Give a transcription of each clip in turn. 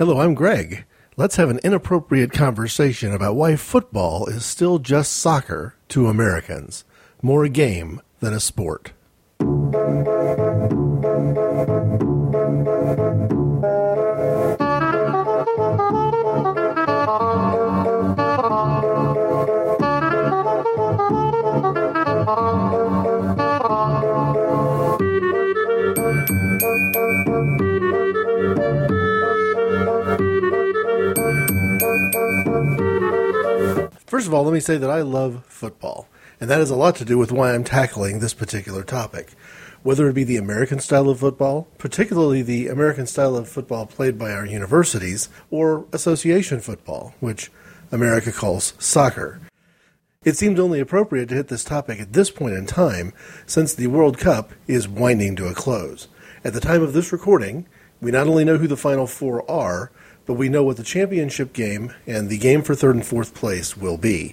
Hello, I'm Greg. Let's have an inappropriate conversation about why football is still just soccer to Americans. More a game than a sport. First of all, let me say that I love football, and that has a lot to do with why I'm tackling this particular topic. Whether it be the American style of football, particularly the American style of football played by our universities, or association football, which America calls soccer. It seemed only appropriate to hit this topic at this point in time, since the World Cup is winding to a close. At the time of this recording, we not only know who the Final Four are, but we know what the championship game and the game for third and fourth place will be.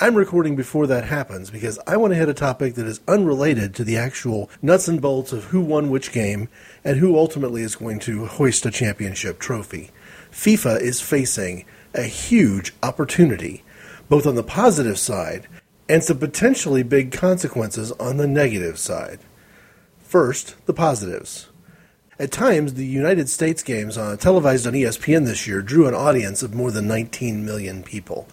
I'm recording before that happens because I want to hit a topic that is unrelated to the actual nuts and bolts of who won which game and who ultimately is going to hoist a championship trophy. FIFA is facing a huge opportunity, both on the positive side and some potentially big consequences on the negative side. First, the positives. At times, the United States games uh, televised on ESPN this year drew an audience of more than 19 million people.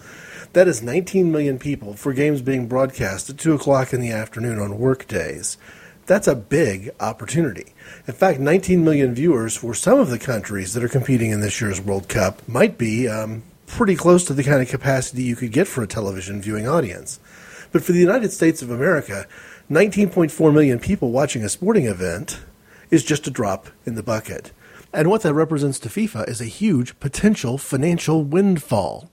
That is 19 million people for games being broadcast at 2 o'clock in the afternoon on work days. That's a big opportunity. In fact, 19 million viewers for some of the countries that are competing in this year's World Cup might be um, pretty close to the kind of capacity you could get for a television viewing audience. But for the United States of America, 19.4 million people watching a sporting event is just a drop in the bucket. And what that represents to FIFA is a huge potential financial windfall.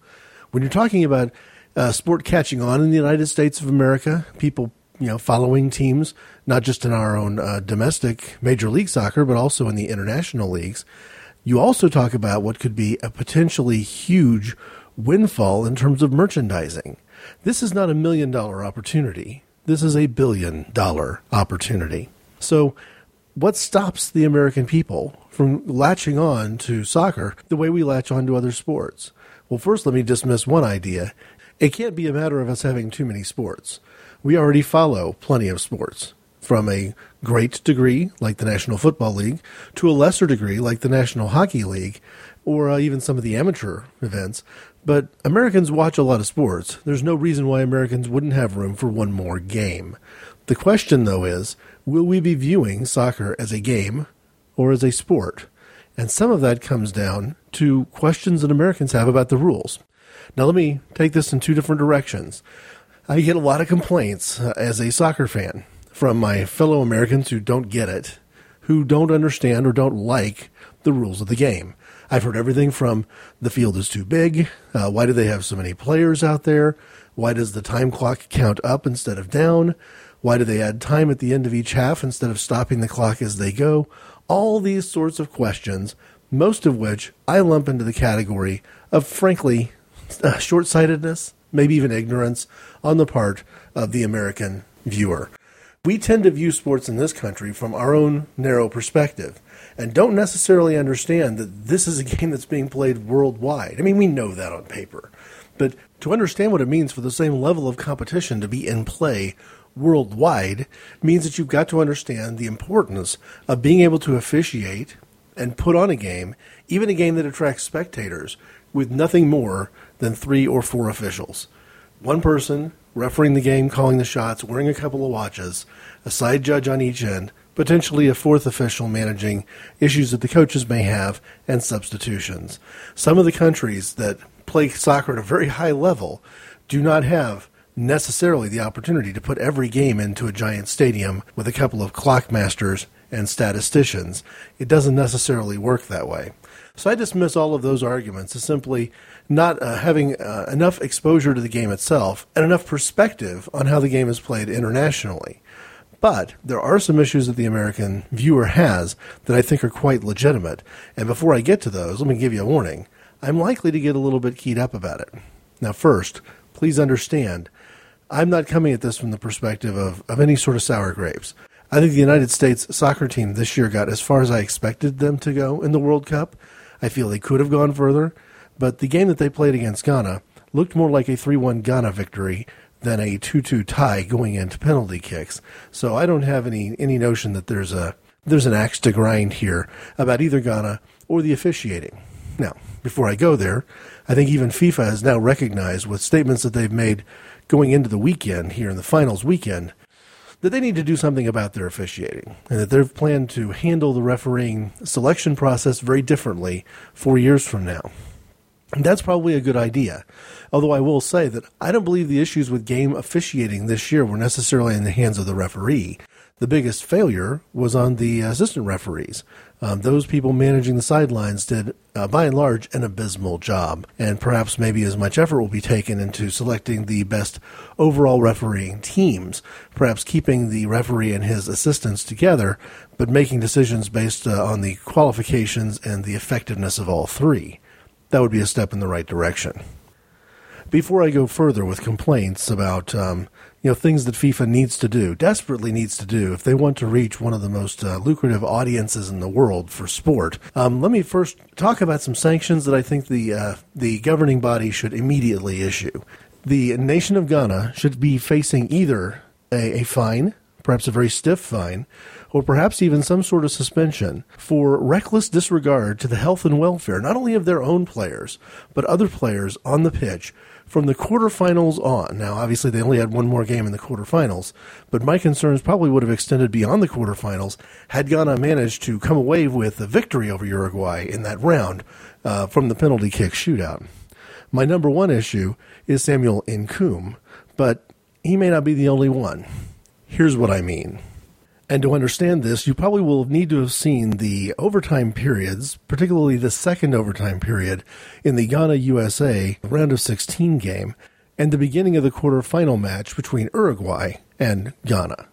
When you're talking about uh, sport catching on in the United States of America, people you know following teams not just in our own uh, domestic Major League Soccer, but also in the international leagues. You also talk about what could be a potentially huge windfall in terms of merchandising. This is not a million dollar opportunity. This is a billion dollar opportunity. So what stops the American people from latching on to soccer the way we latch on to other sports? Well, first, let me dismiss one idea. It can't be a matter of us having too many sports. We already follow plenty of sports, from a great degree, like the National Football League, to a lesser degree, like the National Hockey League, or uh, even some of the amateur events. But Americans watch a lot of sports. There's no reason why Americans wouldn't have room for one more game. The question, though, is will we be viewing soccer as a game or as a sport? And some of that comes down to questions that Americans have about the rules. Now, let me take this in two different directions. I get a lot of complaints uh, as a soccer fan from my fellow Americans who don't get it, who don't understand or don't like the rules of the game. I've heard everything from the field is too big, uh, why do they have so many players out there, why does the time clock count up instead of down, why do they add time at the end of each half instead of stopping the clock as they go? All these sorts of questions, most of which I lump into the category of, frankly, uh, short sightedness, maybe even ignorance on the part of the American viewer. We tend to view sports in this country from our own narrow perspective and don't necessarily understand that this is a game that's being played worldwide. I mean, we know that on paper. But to understand what it means for the same level of competition to be in play worldwide means that you've got to understand the importance of being able to officiate and put on a game, even a game that attracts spectators, with nothing more than three or four officials. One person refereeing the game, calling the shots, wearing a couple of watches, a side judge on each end, potentially a fourth official managing issues that the coaches may have, and substitutions. Some of the countries that play soccer at a very high level do not have necessarily the opportunity to put every game into a giant stadium with a couple of clockmasters and statisticians. It doesn't necessarily work that way. So I dismiss all of those arguments as simply not uh, having uh, enough exposure to the game itself and enough perspective on how the game is played internationally. But there are some issues that the American viewer has that I think are quite legitimate. And before I get to those, let me give you a warning. I'm likely to get a little bit keyed up about it. Now, first, please understand I'm not coming at this from the perspective of, of any sort of sour grapes. I think the United States soccer team this year got as far as I expected them to go in the World Cup. I feel they could have gone further, but the game that they played against Ghana looked more like a 3 1 Ghana victory than a 2 2 tie going into penalty kicks. So I don't have any, any notion that there's a there's an axe to grind here about either Ghana or the officiating. Now, before I go there, I think even FIFA has now recognized with statements that they've made going into the weekend here in the finals weekend that they need to do something about their officiating and that they've planned to handle the refereeing selection process very differently four years from now. And that's probably a good idea. Although I will say that I don't believe the issues with game officiating this year were necessarily in the hands of the referee. The biggest failure was on the assistant referees. Um, those people managing the sidelines did, uh, by and large, an abysmal job, and perhaps maybe as much effort will be taken into selecting the best overall refereeing teams, perhaps keeping the referee and his assistants together, but making decisions based uh, on the qualifications and the effectiveness of all three. That would be a step in the right direction. Before I go further with complaints about um, you know things that FIFA needs to do, desperately needs to do, if they want to reach one of the most uh, lucrative audiences in the world for sport. Um, let me first talk about some sanctions that I think the uh, the governing body should immediately issue. The nation of Ghana should be facing either a, a fine, perhaps a very stiff fine, or perhaps even some sort of suspension for reckless disregard to the health and welfare not only of their own players, but other players on the pitch from the quarterfinals on. Now, obviously, they only had one more game in the quarterfinals, but my concerns probably would have extended beyond the quarterfinals had Ghana managed to come away with a victory over Uruguay in that round uh, from the penalty kick shootout. My number one issue is Samuel Inkoom, but he may not be the only one. Here's what I mean. And to understand this, you probably will need to have seen the overtime periods, particularly the second overtime period in the Ghana USA round of 16 game and the beginning of the quarterfinal match between Uruguay and Ghana.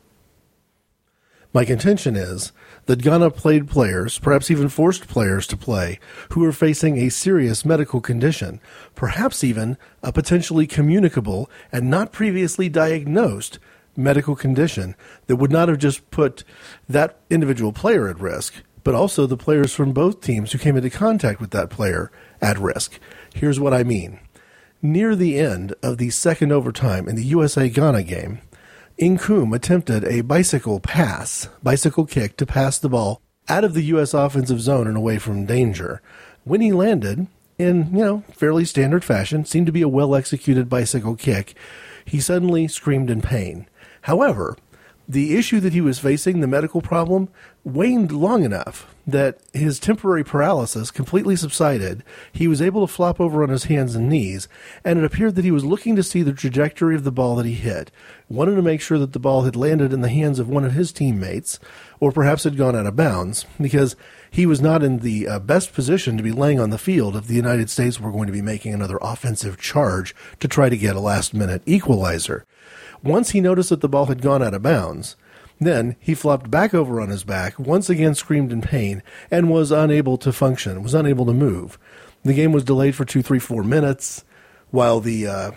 My contention is that Ghana played players, perhaps even forced players to play, who were facing a serious medical condition, perhaps even a potentially communicable and not previously diagnosed medical condition that would not have just put that individual player at risk, but also the players from both teams who came into contact with that player at risk. Here's what I mean. Near the end of the second overtime in the USA Ghana game, Inkoom attempted a bicycle pass, bicycle kick to pass the ball out of the U.S. offensive zone and away from danger. When he landed, in, you know, fairly standard fashion, seemed to be a well executed bicycle kick, he suddenly screamed in pain. However, the issue that he was facing, the medical problem, waned long enough that his temporary paralysis completely subsided. He was able to flop over on his hands and knees, and it appeared that he was looking to see the trajectory of the ball that he hit. Wanted to make sure that the ball had landed in the hands of one of his teammates, or perhaps had gone out of bounds, because he was not in the uh, best position to be laying on the field if the United States were going to be making another offensive charge to try to get a last minute equalizer. Once he noticed that the ball had gone out of bounds, then he flopped back over on his back, once again screamed in pain, and was unable to function, was unable to move. The game was delayed for two, three, four minutes while the uh,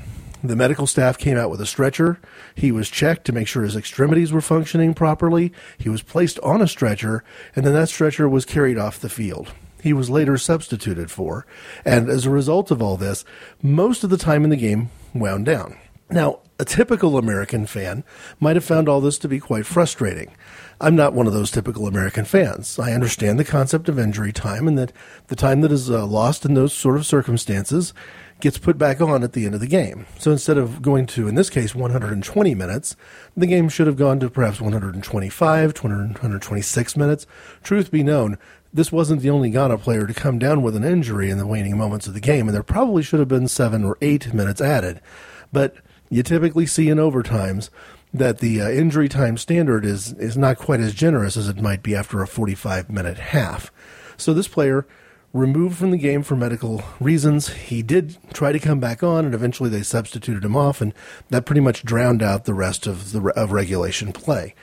the medical staff came out with a stretcher. He was checked to make sure his extremities were functioning properly. He was placed on a stretcher, and then that stretcher was carried off the field. He was later substituted for, and as a result of all this, most of the time in the game wound down. Now, a typical American fan might have found all this to be quite frustrating. I'm not one of those typical American fans. I understand the concept of injury time and that the time that is uh, lost in those sort of circumstances gets put back on at the end of the game. So instead of going to, in this case, 120 minutes, the game should have gone to perhaps 125, 126 minutes. Truth be known, this wasn't the only Ghana player to come down with an injury in the waning moments of the game, and there probably should have been seven or eight minutes added. But you typically see in overtimes that the uh, injury time standard is is not quite as generous as it might be after a 45 minute half. So this player removed from the game for medical reasons. He did try to come back on, and eventually they substituted him off, and that pretty much drowned out the rest of the of regulation play.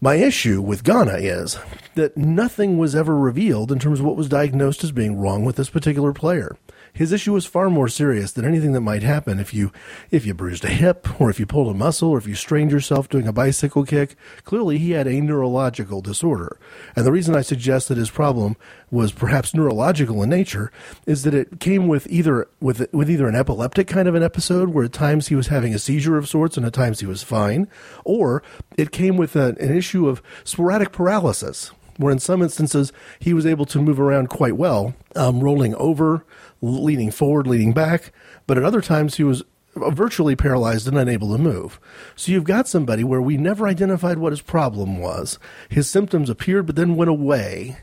My issue with Ghana is that nothing was ever revealed in terms of what was diagnosed as being wrong with this particular player. His issue was far more serious than anything that might happen if you if you bruised a hip or if you pulled a muscle or if you strained yourself doing a bicycle kick. Clearly, he had a neurological disorder. And the reason I suggest that his problem was perhaps neurological in nature is that it came with either with with either an epileptic kind of an episode where at times he was having a seizure of sorts and at times he was fine, or it came with an, an issue of sporadic paralysis where in some instances he was able to move around quite well, um, rolling over, leaning forward, leaning back, but at other times he was virtually paralyzed and unable to move. So you've got somebody where we never identified what his problem was. His symptoms appeared but then went away.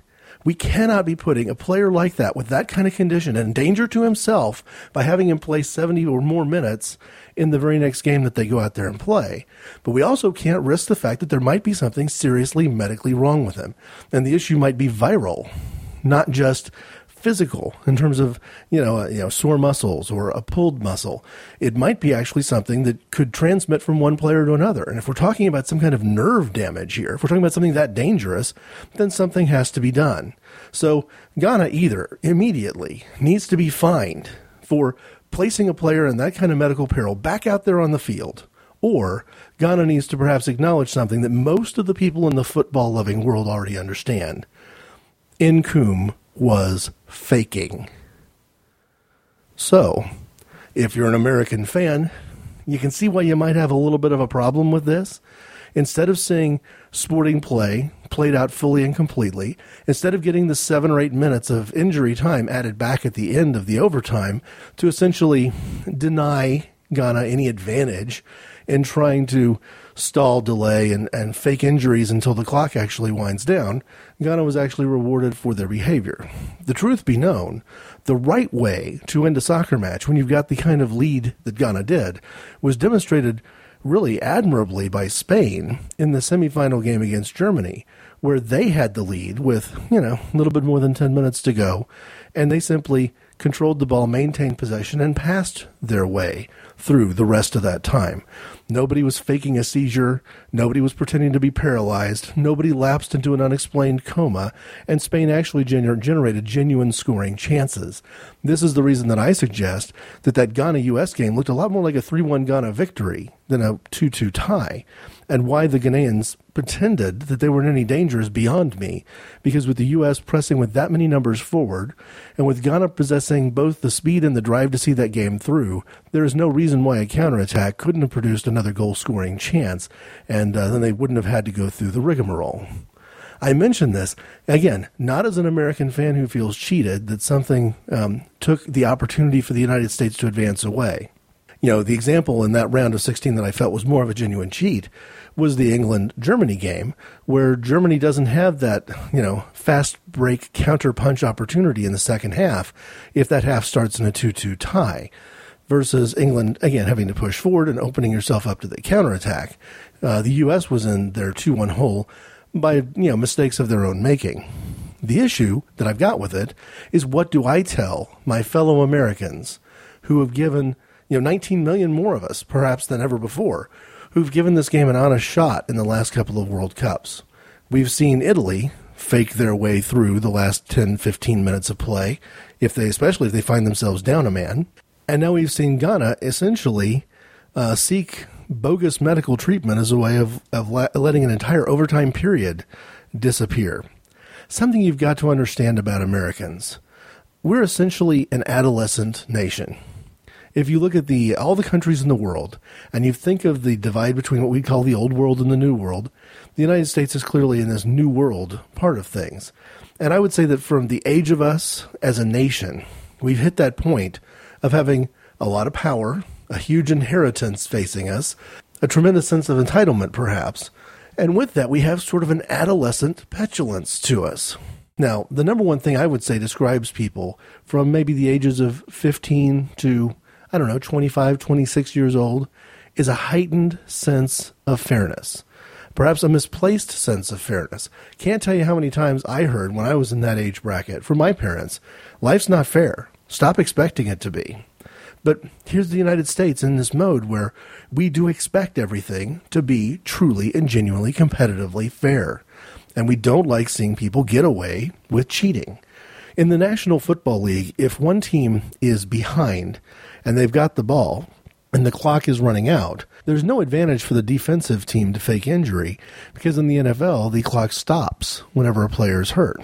We cannot be putting a player like that with that kind of condition in danger to himself by having him play 70 or more minutes in the very next game that they go out there and play. But we also can't risk the fact that there might be something seriously medically wrong with him. And the issue might be viral, not just physical in terms of you know uh, you know sore muscles or a pulled muscle. It might be actually something that could transmit from one player to another. And if we're talking about some kind of nerve damage here, if we're talking about something that dangerous, then something has to be done. So Ghana either immediately needs to be fined for placing a player in that kind of medical peril back out there on the field. Or Ghana needs to perhaps acknowledge something that most of the people in the football loving world already understand. Inkoom was faking. So, if you're an American fan, you can see why you might have a little bit of a problem with this. Instead of seeing sporting play played out fully and completely, instead of getting the seven or eight minutes of injury time added back at the end of the overtime to essentially deny Ghana any advantage in trying to stall, delay, and, and fake injuries until the clock actually winds down, Ghana was actually rewarded for their behavior. The truth be known, the right way to end a soccer match when you've got the kind of lead that Ghana did was demonstrated really admirably by Spain in the semifinal game against Germany, where they had the lead with, you know, a little bit more than 10 minutes to go, and they simply controlled the ball, maintained possession, and passed their way through the rest of that time. Nobody was faking a seizure. Nobody was pretending to be paralyzed. Nobody lapsed into an unexplained coma. And Spain actually gener- generated genuine scoring chances. This is the reason that I suggest that that Ghana US game looked a lot more like a 3 1 Ghana victory than a 2 2 tie and why the Ghanaians pretended that they were in any danger is beyond me. Because with the U.S. pressing with that many numbers forward, and with Ghana possessing both the speed and the drive to see that game through, there is no reason why a counterattack couldn't have produced another goal scoring chance, and uh, then they wouldn't have had to go through the rigmarole. I mention this, again, not as an American fan who feels cheated that something um, took the opportunity for the United States to advance away you know, the example in that round of 16 that I felt was more of a genuine cheat was the England Germany game, where Germany doesn't have that, you know, fast break counter punch opportunity in the second half if that half starts in a 2 2 tie, versus England, again, having to push forward and opening yourself up to the counterattack. Uh, the U.S. was in their 2 1 hole by, you know, mistakes of their own making. The issue that I've got with it is what do I tell my fellow Americans who have given you know, 19 million more of us, perhaps than ever before, who've given this game an honest shot in the last couple of World Cups. We've seen Italy fake their way through the last 10, 15 minutes of play, if they, especially if they find themselves down a man. And now we've seen Ghana essentially uh, seek bogus medical treatment as a way of, of la- letting an entire overtime period disappear. Something you've got to understand about Americans. We're essentially an adolescent nation if you look at the all the countries in the world and you think of the divide between what we call the old world and the new world, the United States is clearly in this new world part of things. And I would say that from the age of us as a nation, we've hit that point of having a lot of power, a huge inheritance facing us, a tremendous sense of entitlement perhaps. And with that, we have sort of an adolescent petulance to us. Now, the number one thing I would say describes people from maybe the ages of 15 to I don't know, 25, 26 years old, is a heightened sense of fairness. Perhaps a misplaced sense of fairness. Can't tell you how many times I heard when I was in that age bracket from my parents life's not fair. Stop expecting it to be. But here's the United States in this mode where we do expect everything to be truly and genuinely competitively fair. And we don't like seeing people get away with cheating. In the National Football League, if one team is behind and they've got the ball and the clock is running out, there's no advantage for the defensive team to fake injury because in the NFL, the clock stops whenever a player is hurt.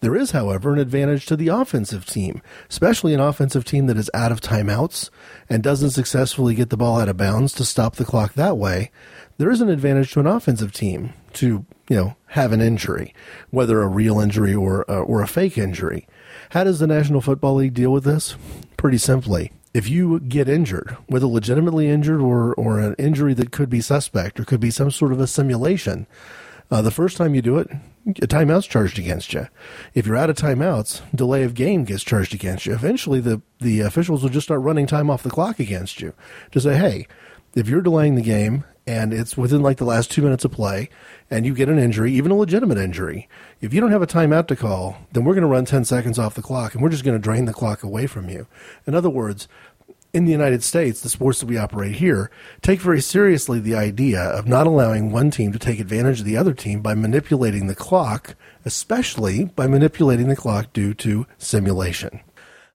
There is, however, an advantage to the offensive team, especially an offensive team that is out of timeouts and doesn't successfully get the ball out of bounds to stop the clock that way. There is an advantage to an offensive team to, you know, have an injury, whether a real injury or uh, or a fake injury. How does the National Football League deal with this? Pretty simply if you get injured, whether legitimately injured or, or an injury that could be suspect or could be some sort of a simulation, uh, the first time you do it, a timeout's charged against you. If you're out of timeouts, delay of game gets charged against you. Eventually, the, the officials will just start running time off the clock against you to say, hey, if you're delaying the game and it's within like the last two minutes of play and you get an injury, even a legitimate injury, if you don't have a timeout to call, then we're going to run 10 seconds off the clock and we're just going to drain the clock away from you. In other words, in the United States, the sports that we operate here take very seriously the idea of not allowing one team to take advantage of the other team by manipulating the clock, especially by manipulating the clock due to simulation.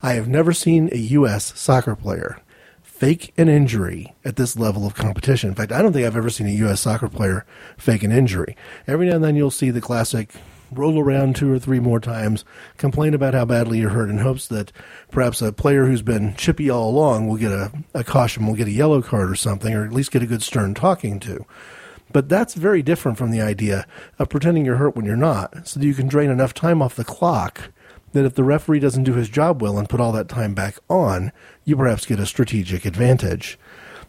I have never seen a U.S. soccer player fake an injury at this level of competition. In fact, I don't think I've ever seen a U.S. soccer player fake an injury. Every now and then you'll see the classic roll around two or three more times, complain about how badly you're hurt in hopes that perhaps a player who's been chippy all along will get a, a caution, will get a yellow card or something, or at least get a good stern talking to. But that's very different from the idea of pretending you're hurt when you're not, so that you can drain enough time off the clock that if the referee doesn't do his job well and put all that time back on, you perhaps get a strategic advantage.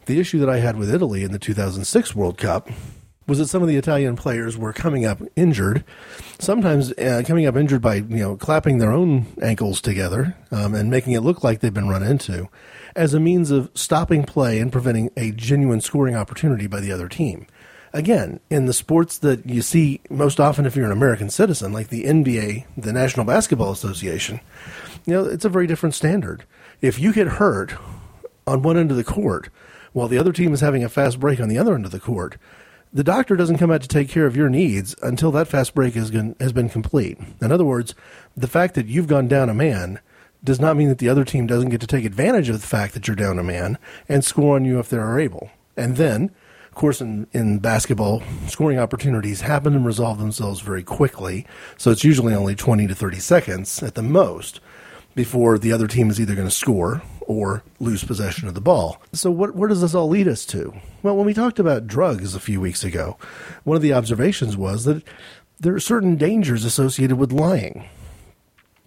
The issue that I had with Italy in the 2006 World Cup was that some of the Italian players were coming up injured, sometimes uh, coming up injured by you know clapping their own ankles together um, and making it look like they've been run into, as a means of stopping play and preventing a genuine scoring opportunity by the other team. Again, in the sports that you see most often if you're an American citizen, like the NBA, the National Basketball Association, you know, it's a very different standard. If you get hurt on one end of the court while the other team is having a fast break on the other end of the court, the doctor doesn't come out to take care of your needs until that fast break has been, has been complete. In other words, the fact that you've gone down a man does not mean that the other team doesn't get to take advantage of the fact that you're down a man and score on you if they are able. And then, course, in, in basketball, scoring opportunities happen and resolve themselves very quickly. So it's usually only 20 to 30 seconds at the most before the other team is either going to score or lose possession of the ball. So, what, where does this all lead us to? Well, when we talked about drugs a few weeks ago, one of the observations was that there are certain dangers associated with lying.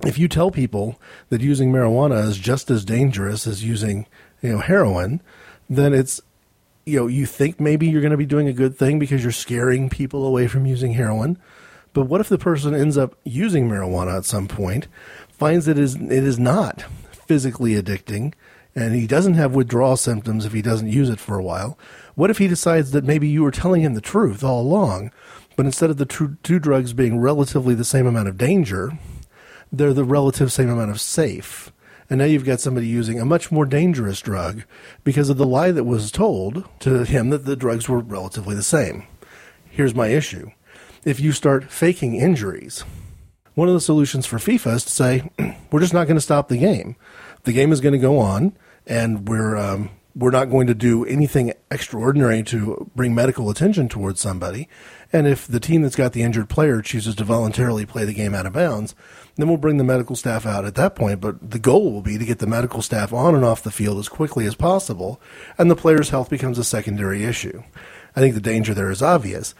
If you tell people that using marijuana is just as dangerous as using, you know, heroin, then it's you know, you think maybe you're going to be doing a good thing because you're scaring people away from using heroin. But what if the person ends up using marijuana at some point finds that it is, it is not physically addicting and he doesn't have withdrawal symptoms if he doesn't use it for a while. What if he decides that maybe you were telling him the truth all along, but instead of the two drugs being relatively the same amount of danger, they're the relative same amount of safe? And now you've got somebody using a much more dangerous drug because of the lie that was told to him that the drugs were relatively the same. Here's my issue. If you start faking injuries, one of the solutions for FIFA is to say, we're just not going to stop the game. The game is going to go on, and we're um, we're not going to do anything extraordinary to bring medical attention towards somebody. And if the team that's got the injured player chooses to voluntarily play the game out of bounds, then we'll bring the medical staff out at that point. But the goal will be to get the medical staff on and off the field as quickly as possible, and the player's health becomes a secondary issue. I think the danger there is obvious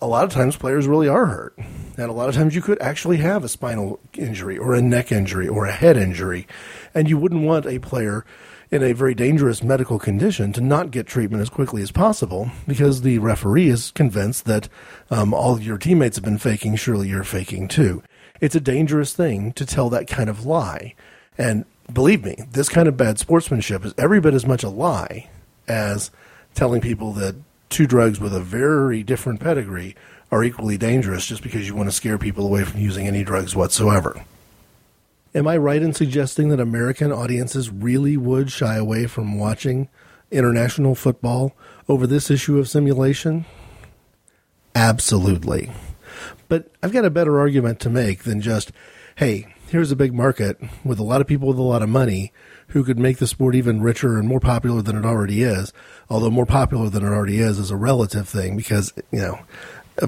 a lot of times players really are hurt. And a lot of times you could actually have a spinal injury or a neck injury or a head injury. And you wouldn't want a player in a very dangerous medical condition to not get treatment as quickly as possible because the referee is convinced that um, all your teammates have been faking, surely you're faking too. It's a dangerous thing to tell that kind of lie. And believe me, this kind of bad sportsmanship is every bit as much a lie as telling people that two drugs with a very different pedigree are equally dangerous just because you want to scare people away from using any drugs whatsoever. Am I right in suggesting that American audiences really would shy away from watching international football over this issue of simulation? Absolutely. But I've got a better argument to make than just, hey, here's a big market with a lot of people with a lot of money who could make the sport even richer and more popular than it already is. Although more popular than it already is is a relative thing because, you know,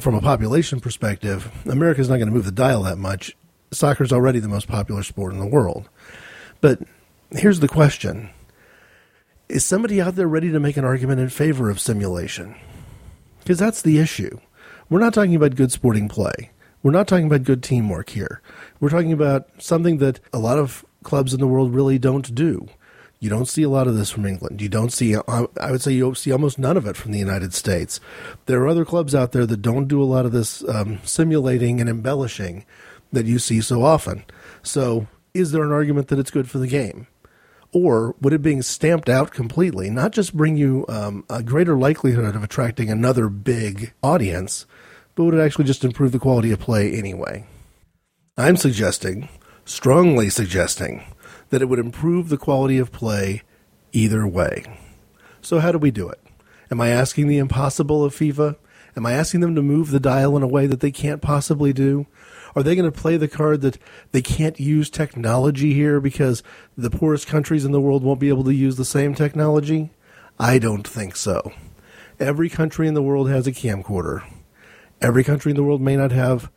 from a population perspective, America's not going to move the dial that much. Soccer is already the most popular sport in the world. But here's the question Is somebody out there ready to make an argument in favor of simulation? Because that's the issue. We're not talking about good sporting play. We're not talking about good teamwork here. We're talking about something that a lot of clubs in the world really don't do. You don't see a lot of this from England. You don't see, I would say, you see almost none of it from the United States. There are other clubs out there that don't do a lot of this um, simulating and embellishing that you see so often. So, is there an argument that it's good for the game? Or would it being stamped out completely not just bring you um, a greater likelihood of attracting another big audience, but would it actually just improve the quality of play anyway? I'm suggesting, strongly suggesting, that it would improve the quality of play either way. So, how do we do it? Am I asking the impossible of FIFA? Am I asking them to move the dial in a way that they can't possibly do? Are they going to play the card that they can't use technology here because the poorest countries in the world won't be able to use the same technology? I don't think so. Every country in the world has a camcorder. Every country in the world may not have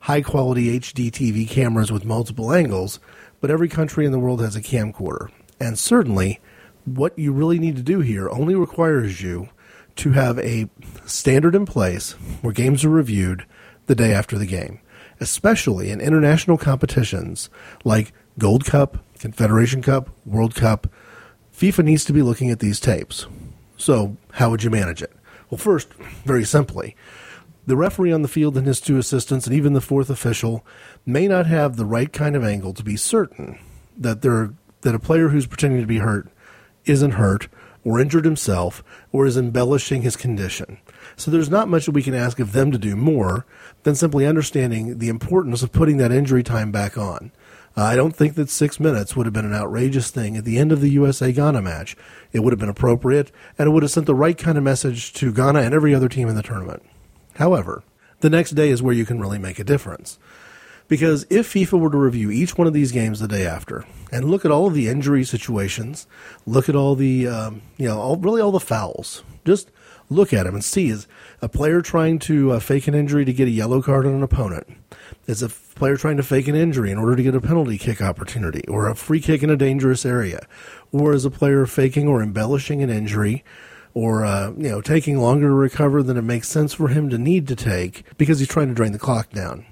high quality HD TV cameras with multiple angles, but every country in the world has a camcorder. And certainly, what you really need to do here only requires you to have a standard in place where games are reviewed the day after the game, especially in international competitions like Gold Cup, Confederation Cup, World Cup. FIFA needs to be looking at these tapes. So, how would you manage it? Well, first, very simply, the referee on the field and his two assistants, and even the fourth official, may not have the right kind of angle to be certain that there that a player who's pretending to be hurt isn't hurt or injured himself or is embellishing his condition. So there's not much that we can ask of them to do more than simply understanding the importance of putting that injury time back on. Uh, I don't think that six minutes would have been an outrageous thing at the end of the USA Ghana match. It would have been appropriate, and it would have sent the right kind of message to Ghana and every other team in the tournament. However, the next day is where you can really make a difference. Because if FIFA were to review each one of these games the day after and look at all of the injury situations, look at all the, um, you know, all, really all the fouls, just look at them and see is a player trying to uh, fake an injury to get a yellow card on an opponent? Is a player trying to fake an injury in order to get a penalty kick opportunity or a free kick in a dangerous area? Or is a player faking or embellishing an injury or uh, you know taking longer to recover than it makes sense for him to need to take because he's trying to drain the clock down.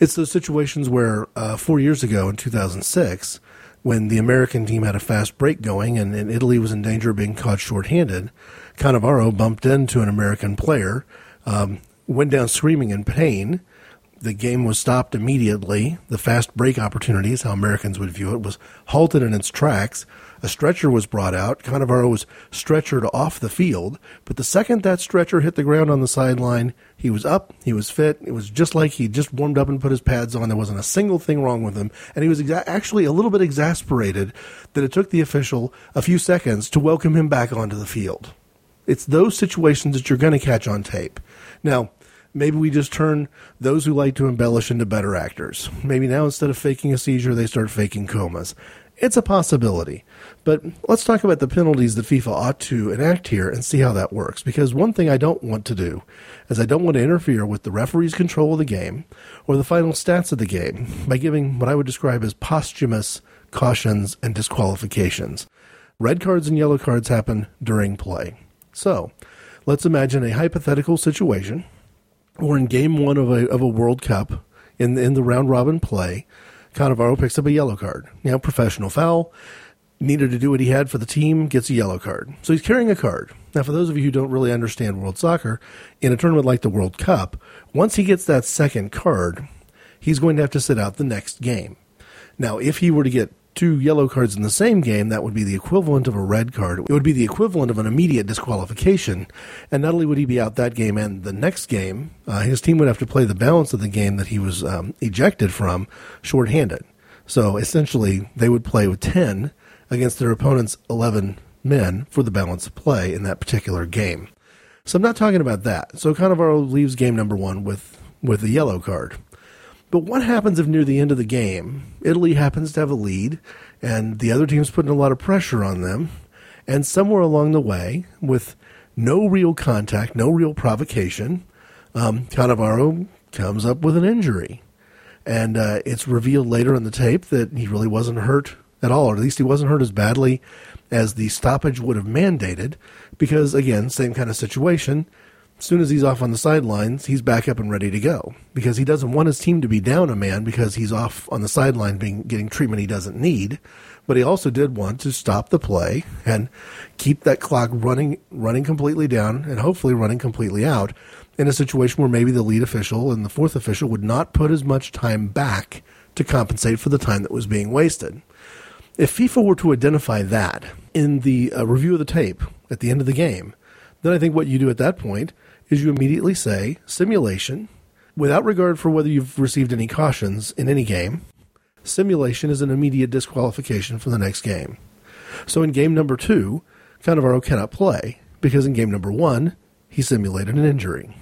It's those situations where uh, four years ago in 2006, when the American team had a fast break going and, and Italy was in danger of being caught shorthanded, Cannavaro bumped into an American player, um, went down screaming in pain. The game was stopped immediately. The fast break opportunity, is how Americans would view it, was halted in its tracks. A stretcher was brought out. Cannavaro was stretchered off the field, but the second that stretcher hit the ground on the sideline, he was up, he was fit. It was just like he just warmed up and put his pads on. There wasn't a single thing wrong with him, and he was exa- actually a little bit exasperated that it took the official a few seconds to welcome him back onto the field. It's those situations that you're going to catch on tape. Now, maybe we just turn those who like to embellish into better actors. Maybe now instead of faking a seizure, they start faking comas. It's a possibility. But let's talk about the penalties that FIFA ought to enact here and see how that works. Because one thing I don't want to do is I don't want to interfere with the referee's control of the game or the final stats of the game by giving what I would describe as posthumous cautions and disqualifications. Red cards and yellow cards happen during play. So, let's imagine a hypothetical situation where in game one of a, of a World Cup, in, in the round robin play, Cannavaro picks up a yellow card. Now, professional foul. Needed to do what he had for the team, gets a yellow card. So he's carrying a card. Now, for those of you who don't really understand world soccer, in a tournament like the World Cup, once he gets that second card, he's going to have to sit out the next game. Now, if he were to get two yellow cards in the same game, that would be the equivalent of a red card. It would be the equivalent of an immediate disqualification. And not only would he be out that game and the next game, uh, his team would have to play the balance of the game that he was um, ejected from shorthanded. So essentially, they would play with 10 against their opponent's 11 men for the balance of play in that particular game. So I'm not talking about that. So Cannavaro leaves game number one with, with a yellow card. But what happens if near the end of the game, Italy happens to have a lead and the other team's putting a lot of pressure on them, and somewhere along the way, with no real contact, no real provocation, um, Cannavaro comes up with an injury. And uh, it's revealed later in the tape that he really wasn't hurt at all, or at least he wasn't hurt as badly as the stoppage would have mandated, because, again, same kind of situation. As soon as he's off on the sidelines, he's back up and ready to go because he doesn't want his team to be down a man because he's off on the sideline being getting treatment he doesn't need. But he also did want to stop the play and keep that clock running running completely down and hopefully running completely out in a situation where maybe the lead official and the fourth official would not put as much time back to compensate for the time that was being wasted. If FIFA were to identify that in the uh, review of the tape at the end of the game, then I think what you do at that point is you immediately say simulation without regard for whether you've received any cautions in any game. Simulation is an immediate disqualification for the next game. So in game number two, Cannavaro cannot play because in game number one, he simulated an injury.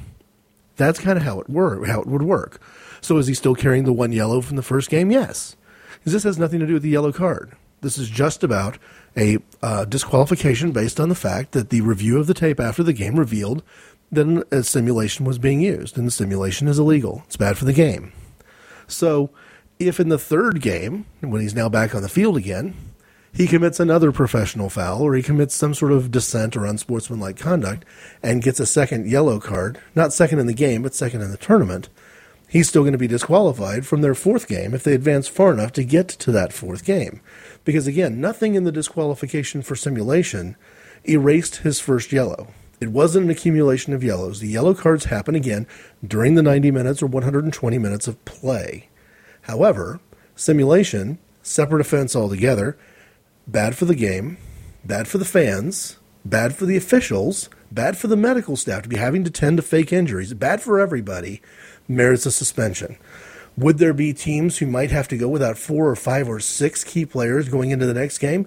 That's kind of how it work, how it would work. So is he still carrying the one yellow from the first game? Yes. Because this has nothing to do with the yellow card. This is just about a uh, disqualification based on the fact that the review of the tape after the game revealed then a simulation was being used, and the simulation is illegal. It's bad for the game. So, if in the third game, when he's now back on the field again, he commits another professional foul or he commits some sort of dissent or unsportsmanlike conduct and gets a second yellow card, not second in the game, but second in the tournament, he's still going to be disqualified from their fourth game if they advance far enough to get to that fourth game. Because again, nothing in the disqualification for simulation erased his first yellow. It wasn't an accumulation of yellows. The yellow cards happen again during the 90 minutes or 120 minutes of play. However, simulation, separate offense altogether, bad for the game, bad for the fans, bad for the officials, bad for the medical staff to be having to tend to fake injuries, bad for everybody, merits a suspension. Would there be teams who might have to go without four or five or six key players going into the next game?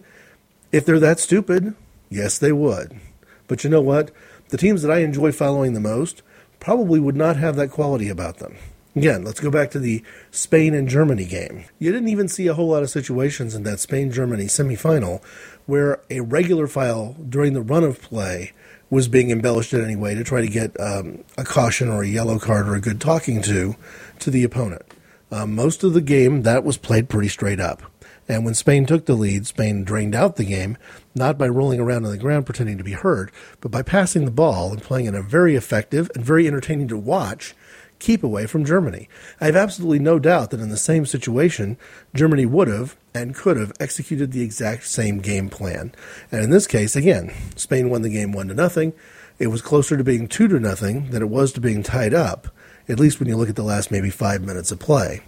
If they're that stupid, yes, they would. But you know what? The teams that I enjoy following the most probably would not have that quality about them. Again, let's go back to the Spain and Germany game. You didn't even see a whole lot of situations in that Spain Germany semifinal where a regular foul during the run of play was being embellished in any way to try to get um, a caution or a yellow card or a good talking to to the opponent. Um, most of the game that was played pretty straight up. And when Spain took the lead, Spain drained out the game, not by rolling around on the ground pretending to be hurt, but by passing the ball and playing in a very effective and very entertaining to watch keep away from Germany. I have absolutely no doubt that in the same situation, Germany would have and could have executed the exact same game plan. And in this case, again, Spain won the game one to nothing. It was closer to being two to nothing than it was to being tied up, at least when you look at the last maybe five minutes of play.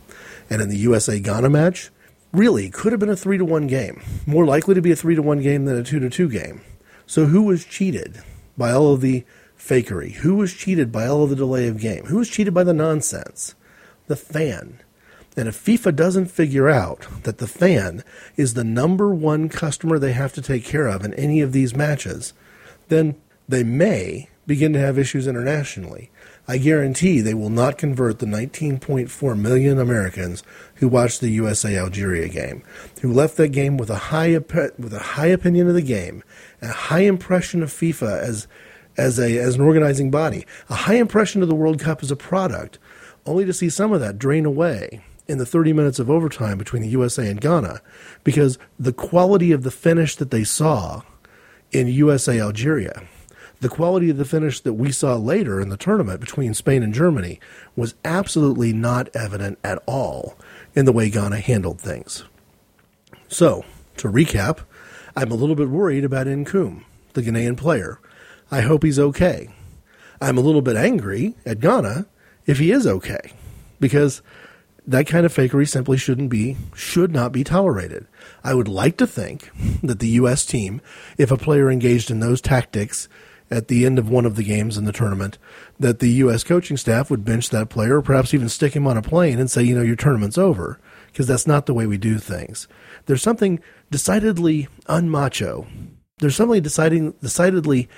And in the USA Ghana match, really could have been a three to one game. More likely to be a three to one game than a two to two game. So who was cheated by all of the fakery? Who was cheated by all of the delay of game? Who was cheated by the nonsense? The fan. And if FIFA doesn't figure out that the fan is the number one customer they have to take care of in any of these matches, then they may begin to have issues internationally. I guarantee they will not convert the 19.4 million Americans who watched the USA Algeria game, who left that game with a high with a high opinion of the game, a high impression of FIFA as as a as an organizing body, a high impression of the World Cup as a product, only to see some of that drain away in the 30 minutes of overtime between the USA and Ghana because the quality of the finish that they saw in USA Algeria the quality of the finish that we saw later in the tournament between Spain and Germany was absolutely not evident at all in the way Ghana handled things. So, to recap, I'm a little bit worried about Inkoom, the Ghanaian player. I hope he's okay. I'm a little bit angry at Ghana if he is okay, because that kind of fakery simply shouldn't be, should not be tolerated. I would like to think that the U.S. team, if a player engaged in those tactics at the end of one of the games in the tournament that the U.S. coaching staff would bench that player or perhaps even stick him on a plane and say, you know, your tournament's over because that's not the way we do things. There's something decidedly unmacho. There's something deciding, decidedly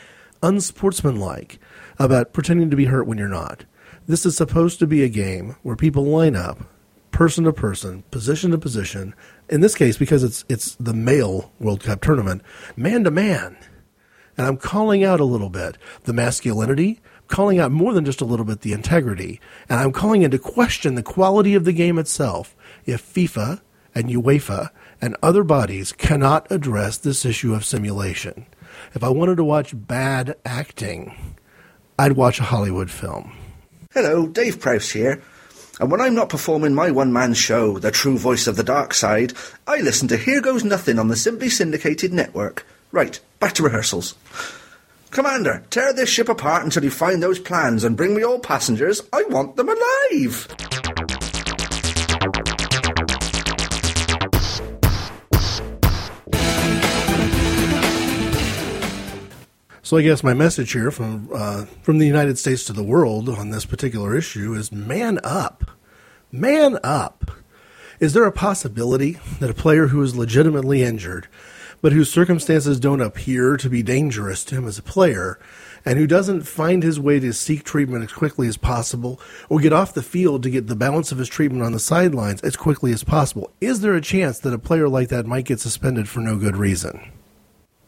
unsportsmanlike about pretending to be hurt when you're not. This is supposed to be a game where people line up, person to person, position to position. In this case, because it's it's the male World Cup tournament, man to man. And I'm calling out a little bit the masculinity, calling out more than just a little bit the integrity, and I'm calling into question the quality of the game itself. If FIFA and UEFA and other bodies cannot address this issue of simulation. If I wanted to watch bad acting, I'd watch a Hollywood film. Hello, Dave Prowse here. And when I'm not performing my one man show, The True Voice of the Dark Side, I listen to Here Goes Nothing on the Simply Syndicated Network. Right, back to rehearsals. Commander, tear this ship apart until you find those plans and bring me all passengers. I want them alive! So I guess my message here from uh, from the United States to the world on this particular issue is man up, man up. Is there a possibility that a player who is legitimately injured, but whose circumstances don't appear to be dangerous to him as a player, and who doesn't find his way to seek treatment as quickly as possible, or get off the field to get the balance of his treatment on the sidelines as quickly as possible, is there a chance that a player like that might get suspended for no good reason?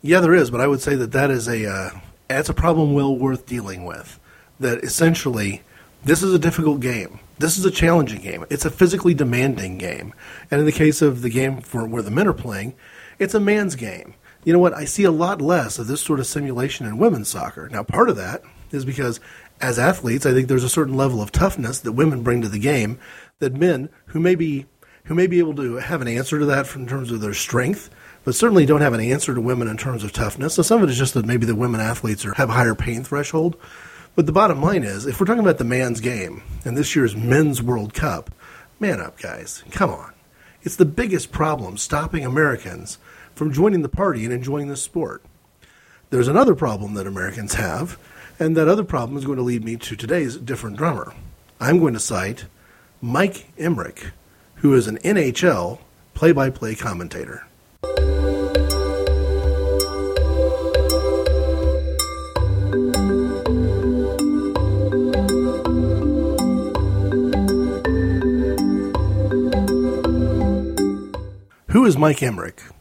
Yeah, there is, but I would say that that is a uh, that's a problem well worth dealing with. That essentially, this is a difficult game. This is a challenging game. It's a physically demanding game, and in the case of the game for where the men are playing, it's a man's game. You know what? I see a lot less of this sort of simulation in women's soccer. Now, part of that is because as athletes, I think there's a certain level of toughness that women bring to the game that men who may be who may be able to have an answer to that in terms of their strength but certainly don't have an answer to women in terms of toughness. So some of it is just that maybe the women athletes are, have a higher pain threshold. But the bottom line is, if we're talking about the man's game and this year's men's World Cup, man up, guys. Come on. It's the biggest problem stopping Americans from joining the party and enjoying this sport. There's another problem that Americans have, and that other problem is going to lead me to today's different drummer. I'm going to cite Mike Emrick, who is an NHL play by play commentator. Who is Mike Emrick?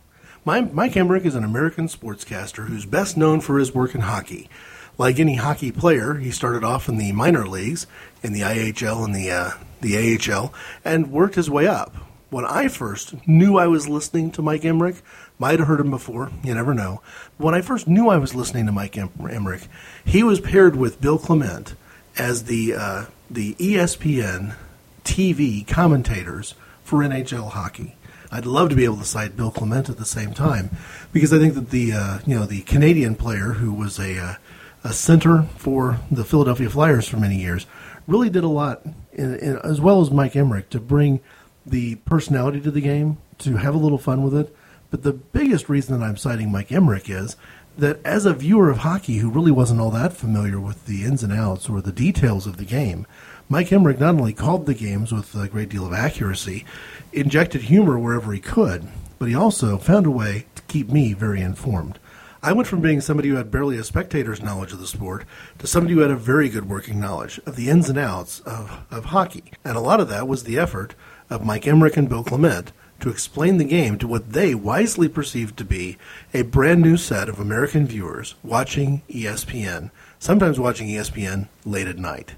Mike Emrick is an American sportscaster who's best known for his work in hockey. Like any hockey player, he started off in the minor leagues, in the IHL and the uh, the AHL, and worked his way up. When I first knew I was listening to Mike Emrick, might have heard him before, you never know. When I first knew I was listening to Mike Emrick, he was paired with Bill Clement as the uh, the ESPN TV commentators for NHL hockey. I'd love to be able to cite Bill Clement at the same time because I think that the uh, you know the Canadian player who was a uh, a center for the Philadelphia Flyers for many years really did a lot, in, in, as well as Mike Emrick, to bring the personality to the game, to have a little fun with it. But the biggest reason that I'm citing Mike Emrick is that as a viewer of hockey who really wasn't all that familiar with the ins and outs or the details of the game, Mike Emrick not only called the games with a great deal of accuracy, injected humor wherever he could, but he also found a way to keep me very informed. I went from being somebody who had barely a spectator's knowledge of the sport to somebody who had a very good working knowledge of the ins and outs of, of hockey. And a lot of that was the effort of Mike Emrick and Bill Clement to explain the game to what they wisely perceived to be a brand new set of American viewers watching ESPN, sometimes watching ESPN late at night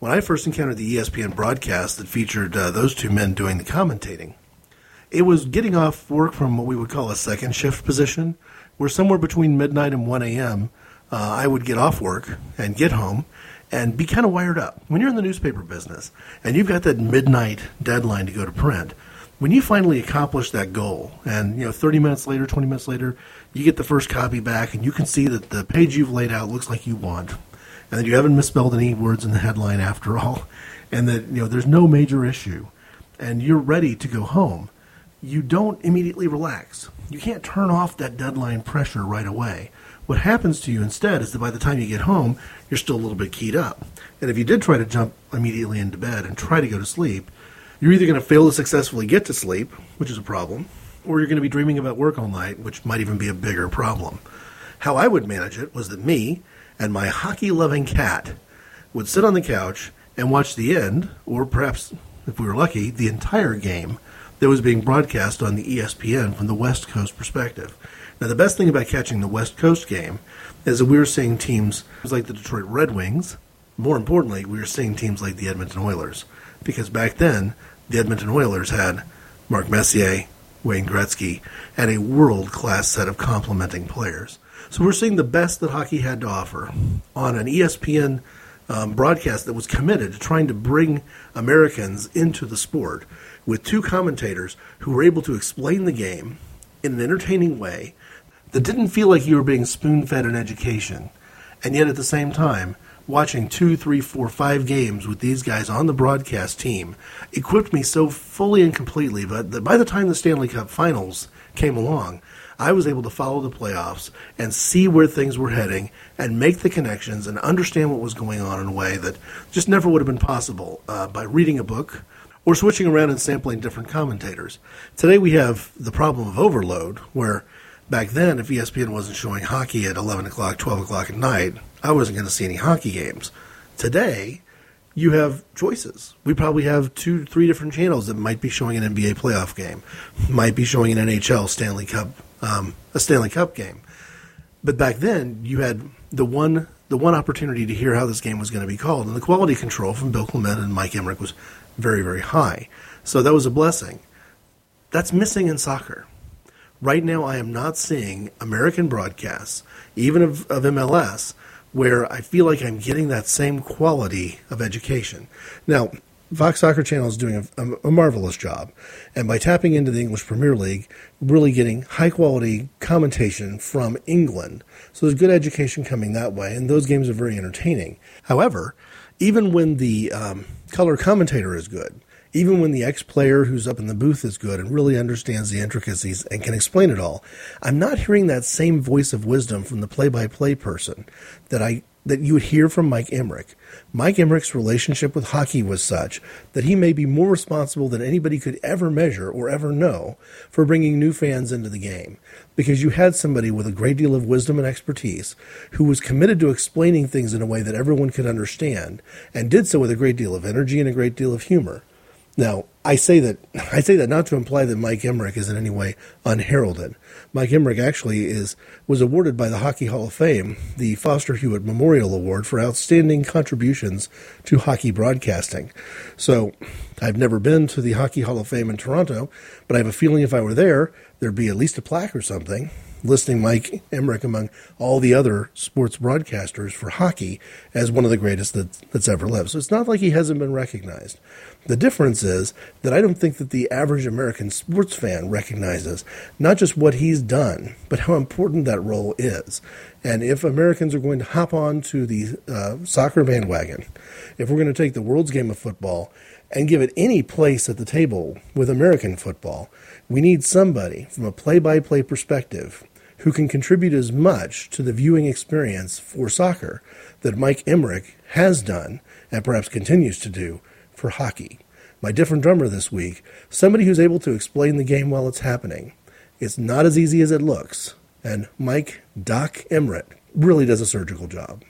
when I first encountered the ESPN broadcast that featured uh, those two men doing the commentating, it was getting off work from what we would call a second shift position, where somewhere between midnight and 1 a.m., uh, I would get off work and get home and be kind of wired up. When you're in the newspaper business and you've got that midnight deadline to go to print, when you finally accomplish that goal, and you know, 30 minutes later, 20 minutes later, you get the first copy back, and you can see that the page you've laid out looks like you want and that you haven't misspelled any words in the headline after all, and that you know there's no major issue, and you're ready to go home, you don't immediately relax. you can't turn off that deadline pressure right away. What happens to you instead is that by the time you get home, you're still a little bit keyed up. And if you did try to jump immediately into bed and try to go to sleep, you're either going to fail to successfully get to sleep, which is a problem, or you're going to be dreaming about work all night, which might even be a bigger problem. How I would manage it was that me and my hockey loving cat would sit on the couch and watch the end, or perhaps, if we were lucky, the entire game that was being broadcast on the ESPN from the West Coast perspective. Now, the best thing about catching the West Coast game is that we were seeing teams like the Detroit Red Wings. More importantly, we were seeing teams like the Edmonton Oilers. Because back then, the Edmonton Oilers had Mark Messier, Wayne Gretzky, and a world class set of complementing players. So we're seeing the best that hockey had to offer on an ESPN um, broadcast that was committed to trying to bring Americans into the sport with two commentators who were able to explain the game in an entertaining way that didn't feel like you were being spoon fed an education. And yet at the same time, watching two, three, four, five games with these guys on the broadcast team equipped me so fully and completely that by the time the Stanley Cup finals came along, I was able to follow the playoffs and see where things were heading and make the connections and understand what was going on in a way that just never would have been possible uh, by reading a book or switching around and sampling different commentators. Today we have the problem of overload, where back then, if ESPN wasn't showing hockey at 11 o'clock, 12 o'clock at night, I wasn't going to see any hockey games. Today, you have choices. We probably have two, three different channels that might be showing an NBA playoff game, might be showing an NHL Stanley Cup, um, a Stanley Cup game. But back then, you had the one the one opportunity to hear how this game was going to be called, and the quality control from Bill Clement and Mike Emrick was very, very high. So that was a blessing. That's missing in soccer. Right now, I am not seeing American broadcasts, even of, of MLS, where I feel like I'm getting that same quality of education. Now, Fox Soccer Channel is doing a, a, marvelous job. And by tapping into the English Premier League, really getting high quality commentation from England. So there's good education coming that way, and those games are very entertaining. However, even when the um, color commentator is good, even when the ex player who's up in the booth is good and really understands the intricacies and can explain it all, I'm not hearing that same voice of wisdom from the play by play person that I that you would hear from Mike Emrick. Mike Emrick's relationship with hockey was such that he may be more responsible than anybody could ever measure or ever know for bringing new fans into the game because you had somebody with a great deal of wisdom and expertise who was committed to explaining things in a way that everyone could understand and did so with a great deal of energy and a great deal of humor. Now, I say that I say that not to imply that Mike Emrick is in any way unheralded. Mike Emrick actually is was awarded by the Hockey Hall of Fame the Foster Hewitt Memorial Award for outstanding contributions to hockey broadcasting. So, I've never been to the Hockey Hall of Fame in Toronto, but I have a feeling if I were there, there'd be at least a plaque or something listing Mike Emrick among all the other sports broadcasters for hockey as one of the greatest that, that's ever lived. So it's not like he hasn't been recognized. The difference is that I don't think that the average American sports fan recognizes not just what he's done, but how important that role is. And if Americans are going to hop on to the uh, soccer bandwagon, if we're going to take the world's game of football and give it any place at the table with American football, we need somebody from a play by play perspective who can contribute as much to the viewing experience for soccer that Mike Emrick has done and perhaps continues to do for hockey. My different drummer this week, somebody who's able to explain the game while it's happening. It's not as easy as it looks, and Mike Doc Emrick really does a surgical job.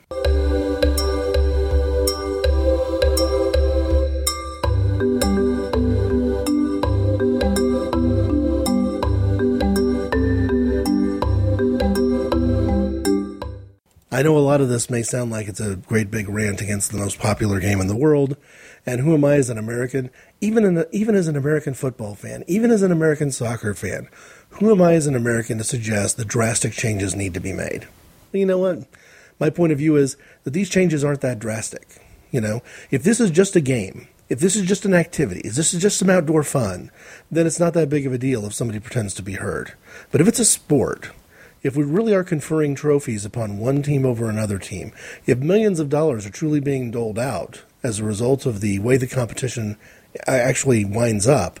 I know a lot of this may sound like it's a great big rant against the most popular game in the world, and who am I as an American? Even in even as an American football fan, even as an American soccer fan, who am I as an American to suggest that drastic changes need to be made? Well, you know what? My point of view is that these changes aren't that drastic. You know, if this is just a game, if this is just an activity, if this is just some outdoor fun, then it's not that big of a deal if somebody pretends to be hurt. But if it's a sport, if we really are conferring trophies upon one team over another team, if millions of dollars are truly being doled out as a result of the way the competition uh, actually winds up,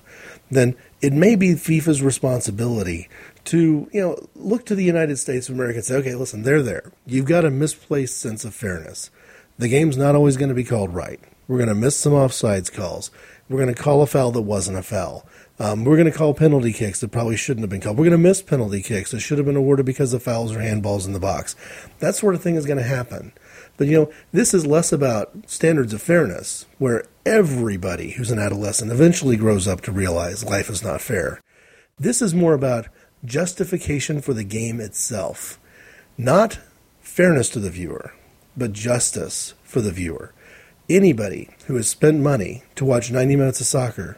then it may be FIFA's responsibility to you know look to the United States of America and say, okay, listen, they're there. You've got a misplaced sense of fairness. The game's not always going to be called right. We're going to miss some offsides calls. We're going to call a foul that wasn't a foul. Um, we're going to call penalty kicks that probably shouldn't have been called. We're going to miss penalty kicks that should have been awarded because of fouls or handballs in the box. That sort of thing is going to happen. But you know, this is less about standards of fairness, where everybody who's an adolescent eventually grows up to realize life is not fair. This is more about justification for the game itself. Not fairness to the viewer, but justice for the viewer. Anybody who has spent money to watch 90 minutes of soccer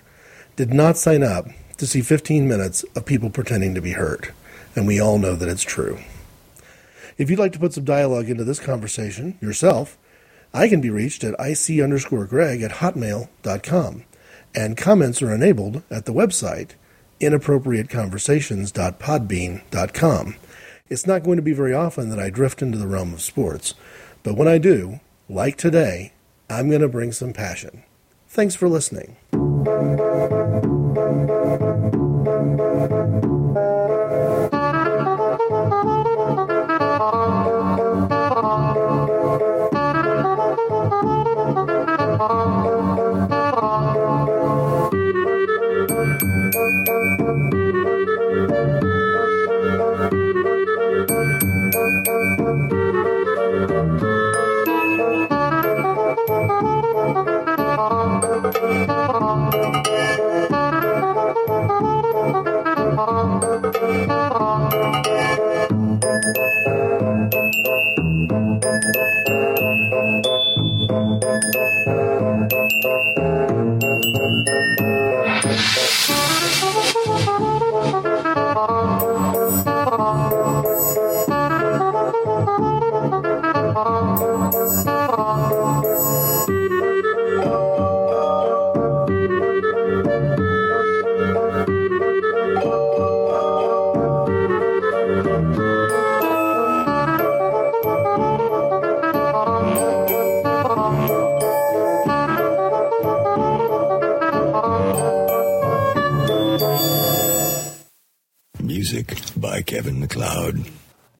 did not sign up to see 15 minutes of people pretending to be hurt. And we all know that it's true. If you'd like to put some dialogue into this conversation yourself, I can be reached at ic underscore greg at hotmail.com, and comments are enabled at the website inappropriateconversations.podbean.com. It's not going to be very often that I drift into the realm of sports, but when I do, like today, I'm going to bring some passion. Thanks for listening. Music by